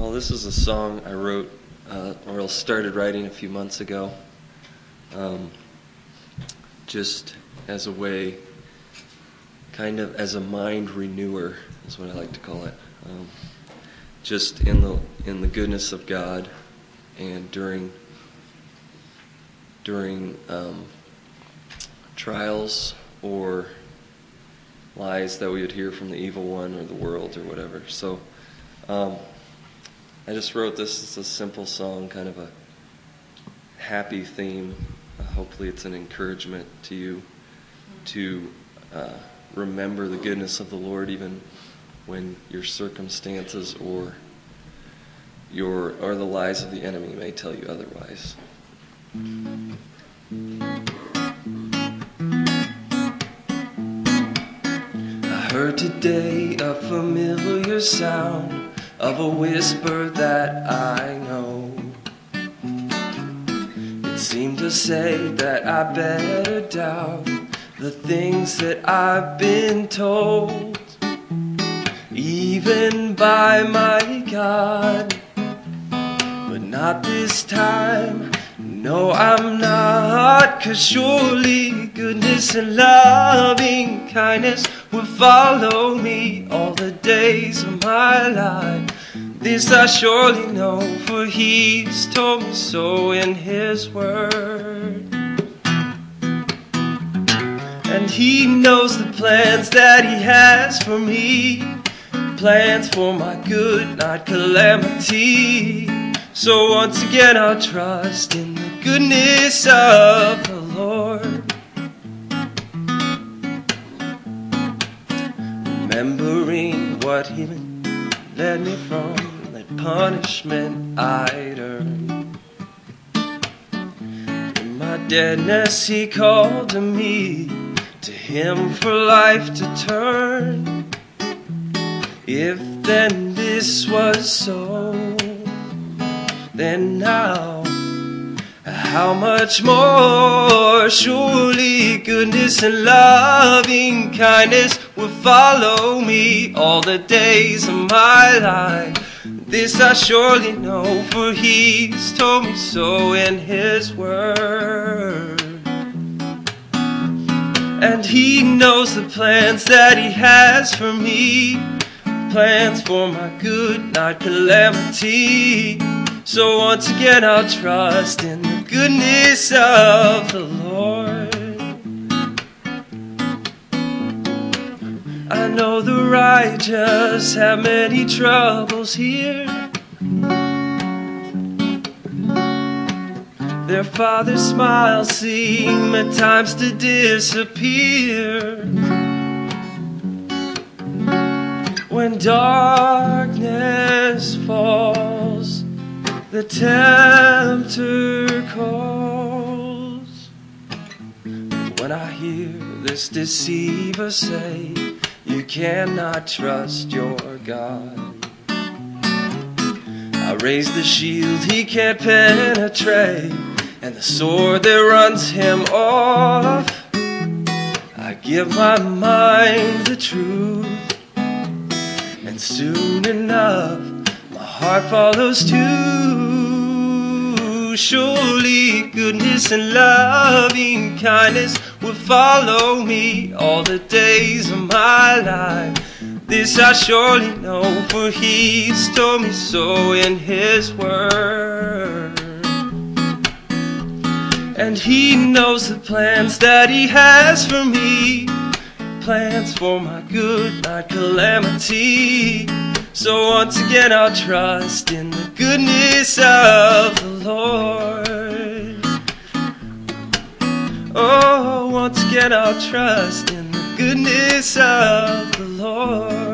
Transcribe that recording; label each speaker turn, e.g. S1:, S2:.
S1: Well, this is a song I wrote uh, or started writing a few months ago, um, just as a way, kind of as a mind renewer, is what I like to call it. Um, just in the in the goodness of God, and during during um, trials or lies that we would hear from the evil one or the world or whatever. So um, I just wrote this as a simple song, kind of a happy theme. Uh, hopefully, it's an encouragement to you to uh, remember the goodness of the Lord even when your circumstances or your or the lies of the enemy may tell you otherwise. I heard today a familiar sound of a whisper that I know. It seemed to say that I better doubt the things that I've been told, even by my God. But not this time. No, I'm not, cause surely goodness and loving kindness will follow me all the days of my life. This I surely know, for He's told me so in His Word. And He knows the plans that He has for me, plans for my good, not calamity. So once again, I'll trust in the goodness of the Lord. Remembering what He led me from, that punishment I'd earned. In my deadness, He called to me, to Him for life to turn. If then this was so, then now how much more surely goodness and loving kindness will follow me all the days of my life. This I surely know, for He's told me so in His Word. And He knows the plans that He has for me, plans for my good, not calamity. So once again, I'll trust in the goodness of the Lord. I know the righteous have many troubles here. Their father's smiles seem at times to disappear. When darkness falls, the tempter calls. When I hear this deceiver say, You cannot trust your God. I raise the shield he can't penetrate, and the sword that runs him off. I give my mind the truth, and soon enough my heart follows too. Surely goodness and loving kindness will follow me all the days of my life. This I surely know, for He's told me so in His Word. And He knows the plans that He has for me, plans for my good, not calamity. So once again, I'll trust in the goodness of the Lord. Oh, once again, I'll trust in the goodness of the Lord.